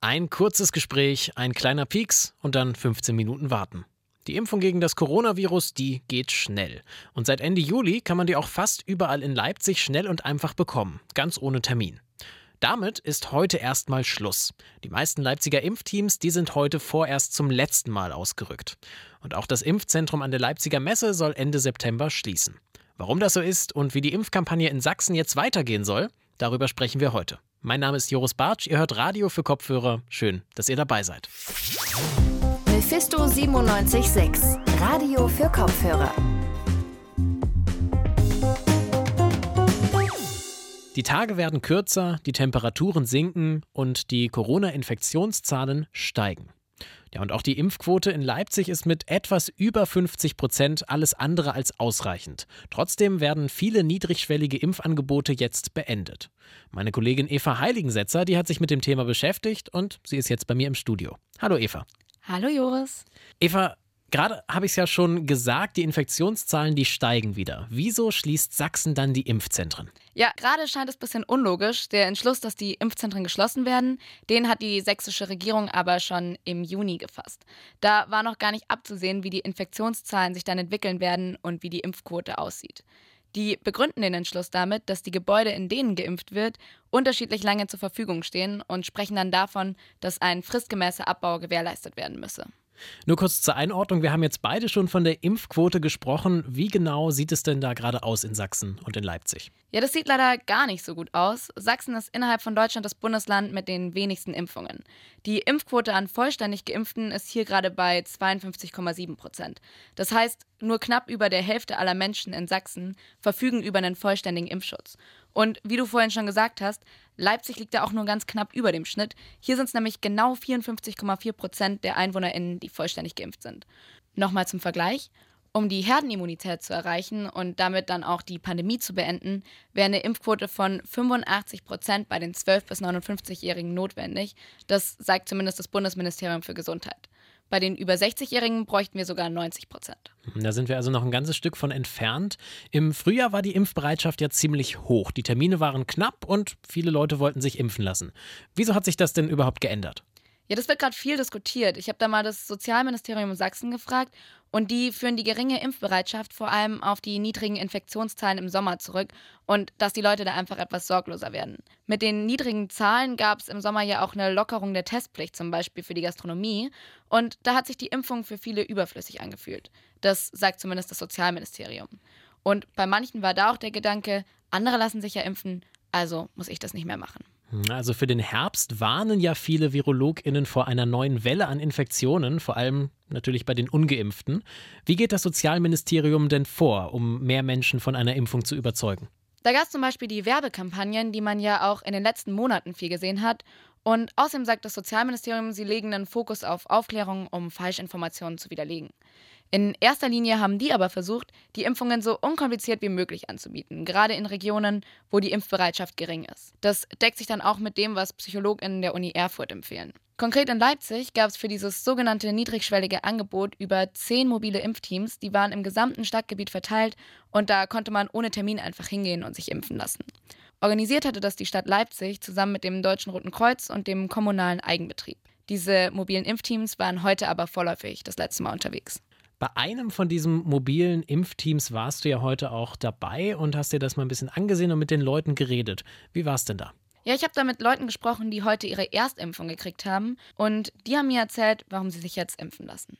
Ein kurzes Gespräch, ein kleiner Pieks und dann 15 Minuten warten. Die Impfung gegen das Coronavirus, die geht schnell. Und seit Ende Juli kann man die auch fast überall in Leipzig schnell und einfach bekommen, ganz ohne Termin. Damit ist heute erstmal Schluss. Die meisten Leipziger Impfteams, die sind heute vorerst zum letzten Mal ausgerückt. Und auch das Impfzentrum an der Leipziger Messe soll Ende September schließen. Warum das so ist und wie die Impfkampagne in Sachsen jetzt weitergehen soll, darüber sprechen wir heute. Mein Name ist Joris Bartsch, ihr hört Radio für Kopfhörer. Schön, dass ihr dabei seid. Mephisto 976, Radio für Kopfhörer. Die Tage werden kürzer, die Temperaturen sinken und die Corona-Infektionszahlen steigen. Ja, und auch die Impfquote in Leipzig ist mit etwas über 50 Prozent alles andere als ausreichend. Trotzdem werden viele niedrigschwellige Impfangebote jetzt beendet. Meine Kollegin Eva Heiligensetzer, die hat sich mit dem Thema beschäftigt und sie ist jetzt bei mir im Studio. Hallo Eva. Hallo Joris. Eva, gerade habe ich es ja schon gesagt, die Infektionszahlen, die steigen wieder. Wieso schließt Sachsen dann die Impfzentren? Ja, gerade scheint es ein bisschen unlogisch. Der Entschluss, dass die Impfzentren geschlossen werden, den hat die sächsische Regierung aber schon im Juni gefasst. Da war noch gar nicht abzusehen, wie die Infektionszahlen sich dann entwickeln werden und wie die Impfquote aussieht. Die begründen den Entschluss damit, dass die Gebäude, in denen geimpft wird, unterschiedlich lange zur Verfügung stehen und sprechen dann davon, dass ein fristgemäßer Abbau gewährleistet werden müsse. Nur kurz zur Einordnung, wir haben jetzt beide schon von der Impfquote gesprochen. Wie genau sieht es denn da gerade aus in Sachsen und in Leipzig? Ja, das sieht leider gar nicht so gut aus. Sachsen ist innerhalb von Deutschland das Bundesland mit den wenigsten Impfungen. Die Impfquote an vollständig Geimpften ist hier gerade bei 52,7 Prozent. Das heißt, nur knapp über der Hälfte aller Menschen in Sachsen verfügen über einen vollständigen Impfschutz. Und wie du vorhin schon gesagt hast, Leipzig liegt da auch nur ganz knapp über dem Schnitt. Hier sind es nämlich genau 54,4 Prozent der EinwohnerInnen, die vollständig geimpft sind. Nochmal zum Vergleich. Um die Herdenimmunität zu erreichen und damit dann auch die Pandemie zu beenden, wäre eine Impfquote von 85 Prozent bei den 12- bis 59-Jährigen notwendig. Das sagt zumindest das Bundesministerium für Gesundheit. Bei den über 60-Jährigen bräuchten wir sogar 90 Prozent. Da sind wir also noch ein ganzes Stück von entfernt. Im Frühjahr war die Impfbereitschaft ja ziemlich hoch. Die Termine waren knapp und viele Leute wollten sich impfen lassen. Wieso hat sich das denn überhaupt geändert? Ja, das wird gerade viel diskutiert. Ich habe da mal das Sozialministerium in Sachsen gefragt und die führen die geringe Impfbereitschaft vor allem auf die niedrigen Infektionszahlen im Sommer zurück und dass die Leute da einfach etwas sorgloser werden. Mit den niedrigen Zahlen gab es im Sommer ja auch eine Lockerung der Testpflicht, zum Beispiel für die Gastronomie. Und da hat sich die Impfung für viele überflüssig angefühlt. Das sagt zumindest das Sozialministerium. Und bei manchen war da auch der Gedanke, andere lassen sich ja impfen, also muss ich das nicht mehr machen. Also für den Herbst warnen ja viele VirologInnen vor einer neuen Welle an Infektionen, vor allem natürlich bei den Ungeimpften. Wie geht das Sozialministerium denn vor, um mehr Menschen von einer Impfung zu überzeugen? Da gab es zum Beispiel die Werbekampagnen, die man ja auch in den letzten Monaten viel gesehen hat. Und außerdem sagt das Sozialministerium, sie legen einen Fokus auf Aufklärung, um Falschinformationen zu widerlegen. In erster Linie haben die aber versucht, die Impfungen so unkompliziert wie möglich anzubieten, gerade in Regionen, wo die Impfbereitschaft gering ist. Das deckt sich dann auch mit dem, was PsychologInnen der Uni Erfurt empfehlen. Konkret in Leipzig gab es für dieses sogenannte niedrigschwellige Angebot über zehn mobile Impfteams, die waren im gesamten Stadtgebiet verteilt und da konnte man ohne Termin einfach hingehen und sich impfen lassen. Organisiert hatte das die Stadt Leipzig zusammen mit dem Deutschen Roten Kreuz und dem kommunalen Eigenbetrieb. Diese mobilen Impfteams waren heute aber vorläufig das letzte Mal unterwegs. Bei einem von diesen mobilen Impfteams warst du ja heute auch dabei und hast dir das mal ein bisschen angesehen und mit den Leuten geredet. Wie war es denn da? Ja, ich habe da mit Leuten gesprochen, die heute ihre Erstimpfung gekriegt haben und die haben mir erzählt, warum sie sich jetzt impfen lassen.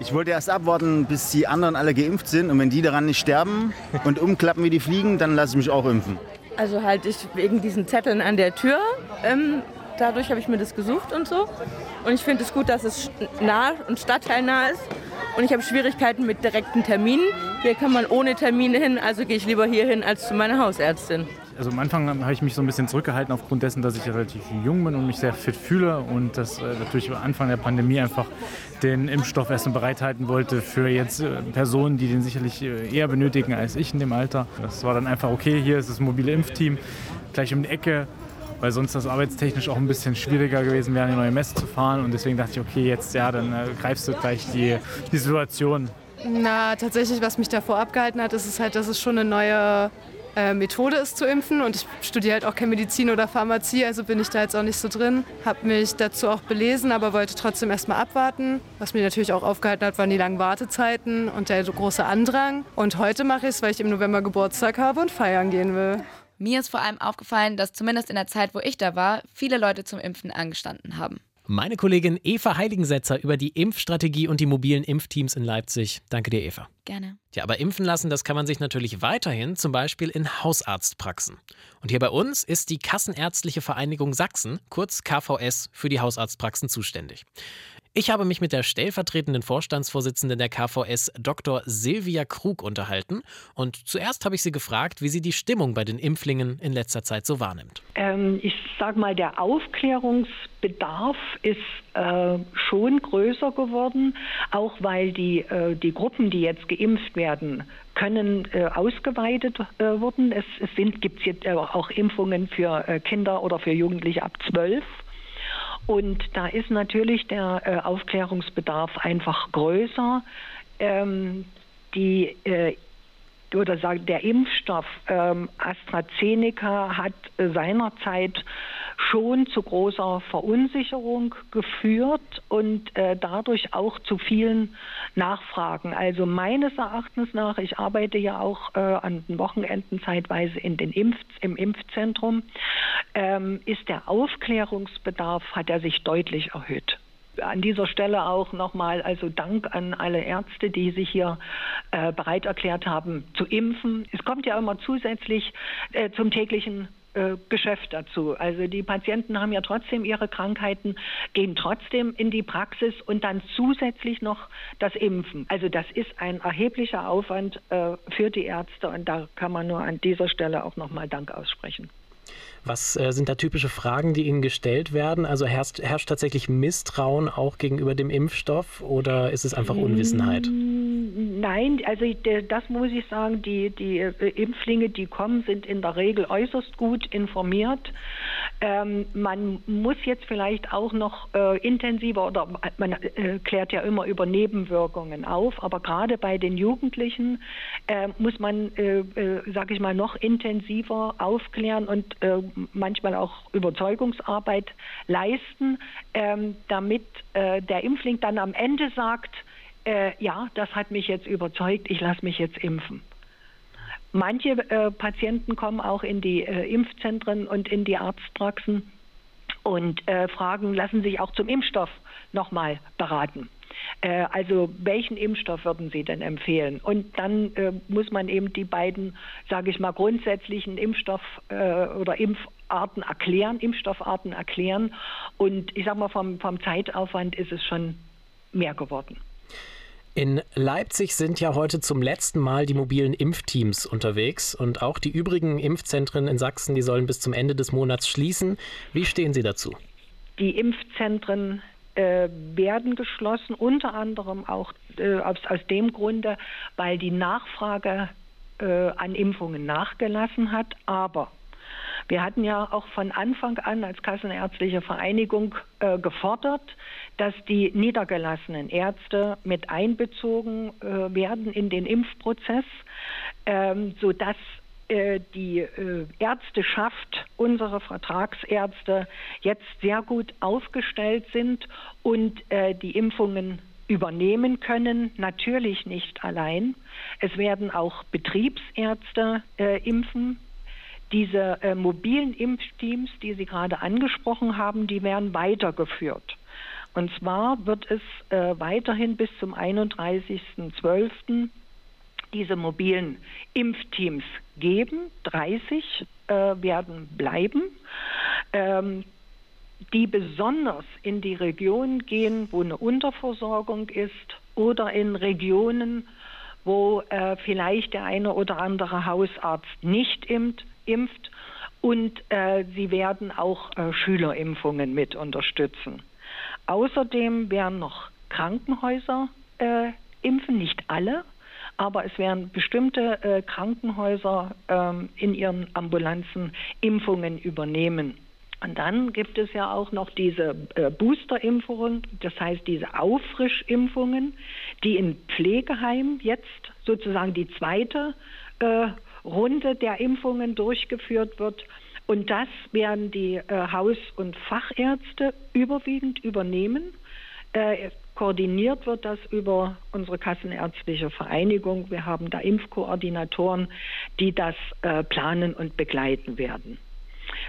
Ich wollte erst abwarten, bis die anderen alle geimpft sind und wenn die daran nicht sterben und umklappen wie die Fliegen, dann lasse ich mich auch impfen. Also halt ich wegen diesen Zetteln an der Tür. Ähm, dadurch habe ich mir das gesucht und so. Und ich finde es gut, dass es nah und stadtteilnah ist und ich habe Schwierigkeiten mit direkten Terminen. Hier kann man ohne Termine hin, also gehe ich lieber hier hin als zu meiner Hausärztin. Also am Anfang habe ich mich so ein bisschen zurückgehalten aufgrund dessen, dass ich relativ jung bin und mich sehr fit fühle und das äh, natürlich am Anfang der Pandemie einfach den Impfstoff erst bereithalten wollte für jetzt äh, Personen, die den sicherlich äh, eher benötigen als ich in dem Alter. Das war dann einfach okay, hier ist das mobile Impfteam gleich um die Ecke, weil sonst das arbeitstechnisch auch ein bisschen schwieriger gewesen wäre, eine neue Messe zu fahren. Und deswegen dachte ich, okay, jetzt ja, dann äh, greifst du gleich die, die Situation. Na, tatsächlich, was mich davor abgehalten hat, ist es halt, dass es schon eine neue äh, Methode ist zu impfen. Und ich studiere halt auch keine Medizin oder Pharmazie, also bin ich da jetzt auch nicht so drin. Habe mich dazu auch belesen, aber wollte trotzdem erstmal abwarten. Was mich natürlich auch aufgehalten hat, waren die langen Wartezeiten und der große Andrang. Und heute mache ich es, weil ich im November Geburtstag habe und feiern gehen will. Mir ist vor allem aufgefallen, dass zumindest in der Zeit, wo ich da war, viele Leute zum Impfen angestanden haben. Meine Kollegin Eva Heiligensetzer über die Impfstrategie und die mobilen Impfteams in Leipzig. Danke dir, Eva. Gerne. Ja, aber impfen lassen, das kann man sich natürlich weiterhin, zum Beispiel in Hausarztpraxen. Und hier bei uns ist die Kassenärztliche Vereinigung Sachsen, kurz KVS, für die Hausarztpraxen zuständig. Ich habe mich mit der stellvertretenden Vorstandsvorsitzenden der KVS, Dr. Silvia Krug, unterhalten. Und zuerst habe ich sie gefragt, wie sie die Stimmung bei den Impflingen in letzter Zeit so wahrnimmt. Ähm, ich sage mal, der Aufklärungsbedarf ist äh, schon größer geworden, auch weil die, äh, die Gruppen, die jetzt geimpft werden, können äh, ausgeweitet äh, wurden. Es, es gibt jetzt auch Impfungen für äh, Kinder oder für Jugendliche ab zwölf. Und da ist natürlich der äh, Aufklärungsbedarf einfach größer. Ähm, die äh, oder sagen, der Impfstoff ähm, AstraZeneca hat äh, seinerzeit schon zu großer Verunsicherung geführt und äh, dadurch auch zu vielen Nachfragen. Also meines Erachtens nach, ich arbeite ja auch äh, an den Wochenenden zeitweise in den Impf im Impfzentrum, ähm, ist der Aufklärungsbedarf, hat er sich deutlich erhöht an dieser Stelle auch nochmal also Dank an alle Ärzte, die sich hier äh, bereit erklärt haben zu impfen. Es kommt ja immer zusätzlich äh, zum täglichen äh, Geschäft dazu. Also die Patienten haben ja trotzdem ihre Krankheiten, gehen trotzdem in die Praxis und dann zusätzlich noch das Impfen. Also das ist ein erheblicher Aufwand äh, für die Ärzte und da kann man nur an dieser Stelle auch nochmal Dank aussprechen. Was äh, sind da typische Fragen, die Ihnen gestellt werden? Also herrscht, herrscht tatsächlich Misstrauen auch gegenüber dem Impfstoff oder ist es einfach Unwissenheit? Nein, also das muss ich sagen, die, die äh, Impflinge, die kommen, sind in der Regel äußerst gut informiert. Ähm, man muss jetzt vielleicht auch noch äh, intensiver oder man äh, klärt ja immer über Nebenwirkungen auf, aber gerade bei den Jugendlichen äh, muss man, äh, sage ich mal, noch intensiver aufklären und manchmal auch Überzeugungsarbeit leisten, ähm, damit äh, der Impfling dann am Ende sagt, äh, ja, das hat mich jetzt überzeugt, ich lasse mich jetzt impfen. Manche äh, Patienten kommen auch in die äh, Impfzentren und in die Arztpraxen und äh, fragen, lassen sich auch zum Impfstoff nochmal beraten. Äh, also welchen Impfstoff würden Sie denn empfehlen? Und dann äh, muss man eben die beiden, sage ich mal, grundsätzlichen Impfstoff äh, oder Impfarten erklären, Impfstoffarten erklären. Und ich sage mal, vom, vom Zeitaufwand ist es schon mehr geworden. In Leipzig sind ja heute zum letzten Mal die mobilen Impfteams unterwegs und auch die übrigen Impfzentren in Sachsen, die sollen bis zum Ende des Monats schließen. Wie stehen Sie dazu? Die Impfzentren äh, werden geschlossen, unter anderem auch äh, aus, aus dem Grunde, weil die Nachfrage äh, an Impfungen nachgelassen hat. Aber wir hatten ja auch von Anfang an als Kassenärztliche Vereinigung äh, gefordert, dass die niedergelassenen Ärzte mit einbezogen äh, werden in den Impfprozess, ähm, sodass die äh, Ärzteschaft, unsere Vertragsärzte jetzt sehr gut aufgestellt sind und äh, die Impfungen übernehmen können. Natürlich nicht allein. Es werden auch Betriebsärzte äh, impfen. Diese äh, mobilen Impfteams, die Sie gerade angesprochen haben, die werden weitergeführt. Und zwar wird es äh, weiterhin bis zum 31.12 diese mobilen Impfteams geben. 30 äh, werden bleiben, ähm, die besonders in die Regionen gehen, wo eine Unterversorgung ist oder in Regionen, wo äh, vielleicht der eine oder andere Hausarzt nicht impft. impft und äh, sie werden auch äh, Schülerimpfungen mit unterstützen. Außerdem werden noch Krankenhäuser äh, impfen, nicht alle, aber es werden bestimmte äh, Krankenhäuser ähm, in ihren Ambulanzen Impfungen übernehmen. Und dann gibt es ja auch noch diese äh, Boosterimpfungen, das heißt diese Auffrischimpfungen, die in Pflegeheimen jetzt sozusagen die zweite äh, Runde der Impfungen durchgeführt wird. Und das werden die äh, Haus- und Fachärzte überwiegend übernehmen. Äh, koordiniert wird das über unsere Kassenärztliche Vereinigung. Wir haben da Impfkoordinatoren, die das äh, planen und begleiten werden.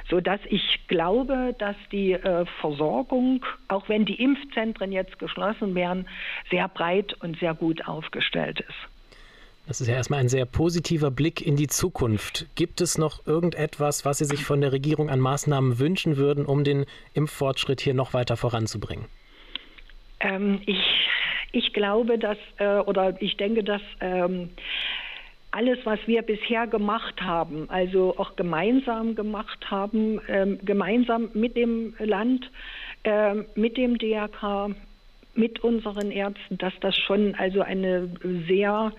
So dass ich glaube, dass die äh, Versorgung, auch wenn die Impfzentren jetzt geschlossen werden, sehr breit und sehr gut aufgestellt ist. Das ist ja erstmal ein sehr positiver Blick in die Zukunft. Gibt es noch irgendetwas, was Sie sich von der Regierung an Maßnahmen wünschen würden, um den Impffortschritt hier noch weiter voranzubringen? Ähm, ich, ich glaube, dass, äh, oder ich denke, dass ähm, alles, was wir bisher gemacht haben, also auch gemeinsam gemacht haben, ähm, gemeinsam mit dem Land, äh, mit dem DRK, mit unseren Ärzten, dass das schon also eine sehr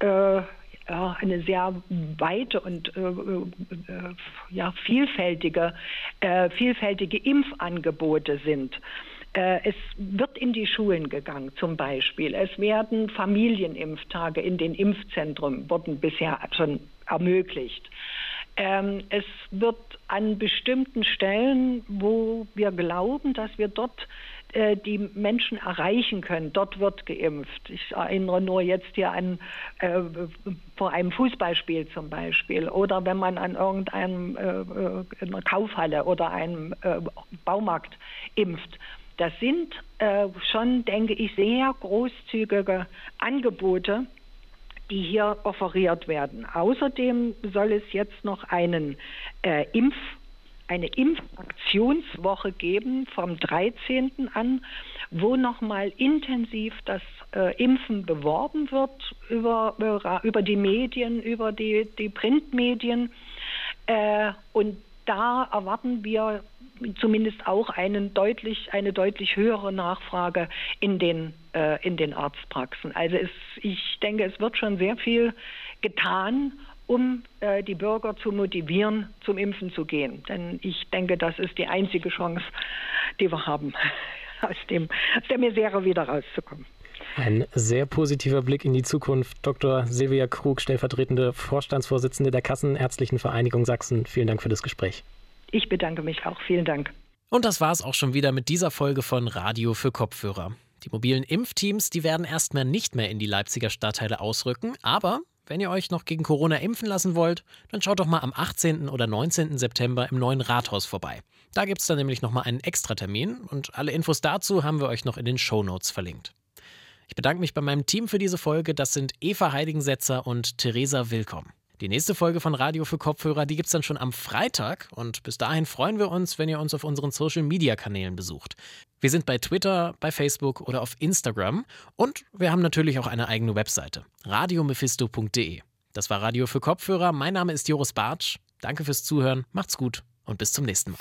äh, ja, eine sehr weite und äh, äh, ja, vielfältige, äh, vielfältige Impfangebote sind. Äh, es wird in die Schulen gegangen zum Beispiel. Es werden Familienimpftage in den Impfzentren, wurden bisher schon ermöglicht. Ähm, es wird an bestimmten Stellen, wo wir glauben, dass wir dort äh, die Menschen erreichen können. Dort wird geimpft. Ich erinnere nur jetzt hier an äh, vor einem Fußballspiel zum Beispiel oder wenn man an irgendeinem äh, Kaufhalle oder einem Baumarkt impft. Das sind äh, schon, denke ich, sehr großzügige Angebote, die hier offeriert werden. Außerdem soll es jetzt noch einen äh, Impf eine Impfaktionswoche geben vom 13. an, wo nochmal intensiv das äh, Impfen beworben wird über, über die Medien, über die, die Printmedien. Äh, und da erwarten wir zumindest auch einen deutlich, eine deutlich höhere Nachfrage in den, äh, in den Arztpraxen. Also es, ich denke, es wird schon sehr viel getan, um äh, die Bürger zu motivieren, zum Impfen zu gehen. Denn ich denke, das ist die einzige Chance, die wir haben, aus, dem, aus der Misere wieder rauszukommen. Ein sehr positiver Blick in die Zukunft. Dr. Silvia Krug, stellvertretende Vorstandsvorsitzende der Kassenärztlichen Vereinigung Sachsen. Vielen Dank für das Gespräch. Ich bedanke mich auch. Vielen Dank. Und das war es auch schon wieder mit dieser Folge von Radio für Kopfhörer. Die mobilen Impfteams, die werden erstmal nicht mehr in die Leipziger Stadtteile ausrücken, aber wenn ihr euch noch gegen Corona impfen lassen wollt, dann schaut doch mal am 18. oder 19. September im neuen Rathaus vorbei. Da gibt es dann nämlich nochmal einen Extratermin und alle Infos dazu haben wir euch noch in den Show Notes verlinkt. Ich bedanke mich bei meinem Team für diese Folge. Das sind Eva Heidigensetzer und Theresa Willkomm. Die nächste Folge von Radio für Kopfhörer, die gibt es dann schon am Freitag und bis dahin freuen wir uns, wenn ihr uns auf unseren Social Media Kanälen besucht. Wir sind bei Twitter, bei Facebook oder auf Instagram und wir haben natürlich auch eine eigene Webseite, radiomephisto.de. Das war Radio für Kopfhörer. Mein Name ist Joris Bartsch. Danke fürs Zuhören, macht's gut und bis zum nächsten Mal.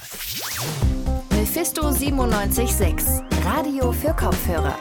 Mephisto 976, Radio für Kopfhörer.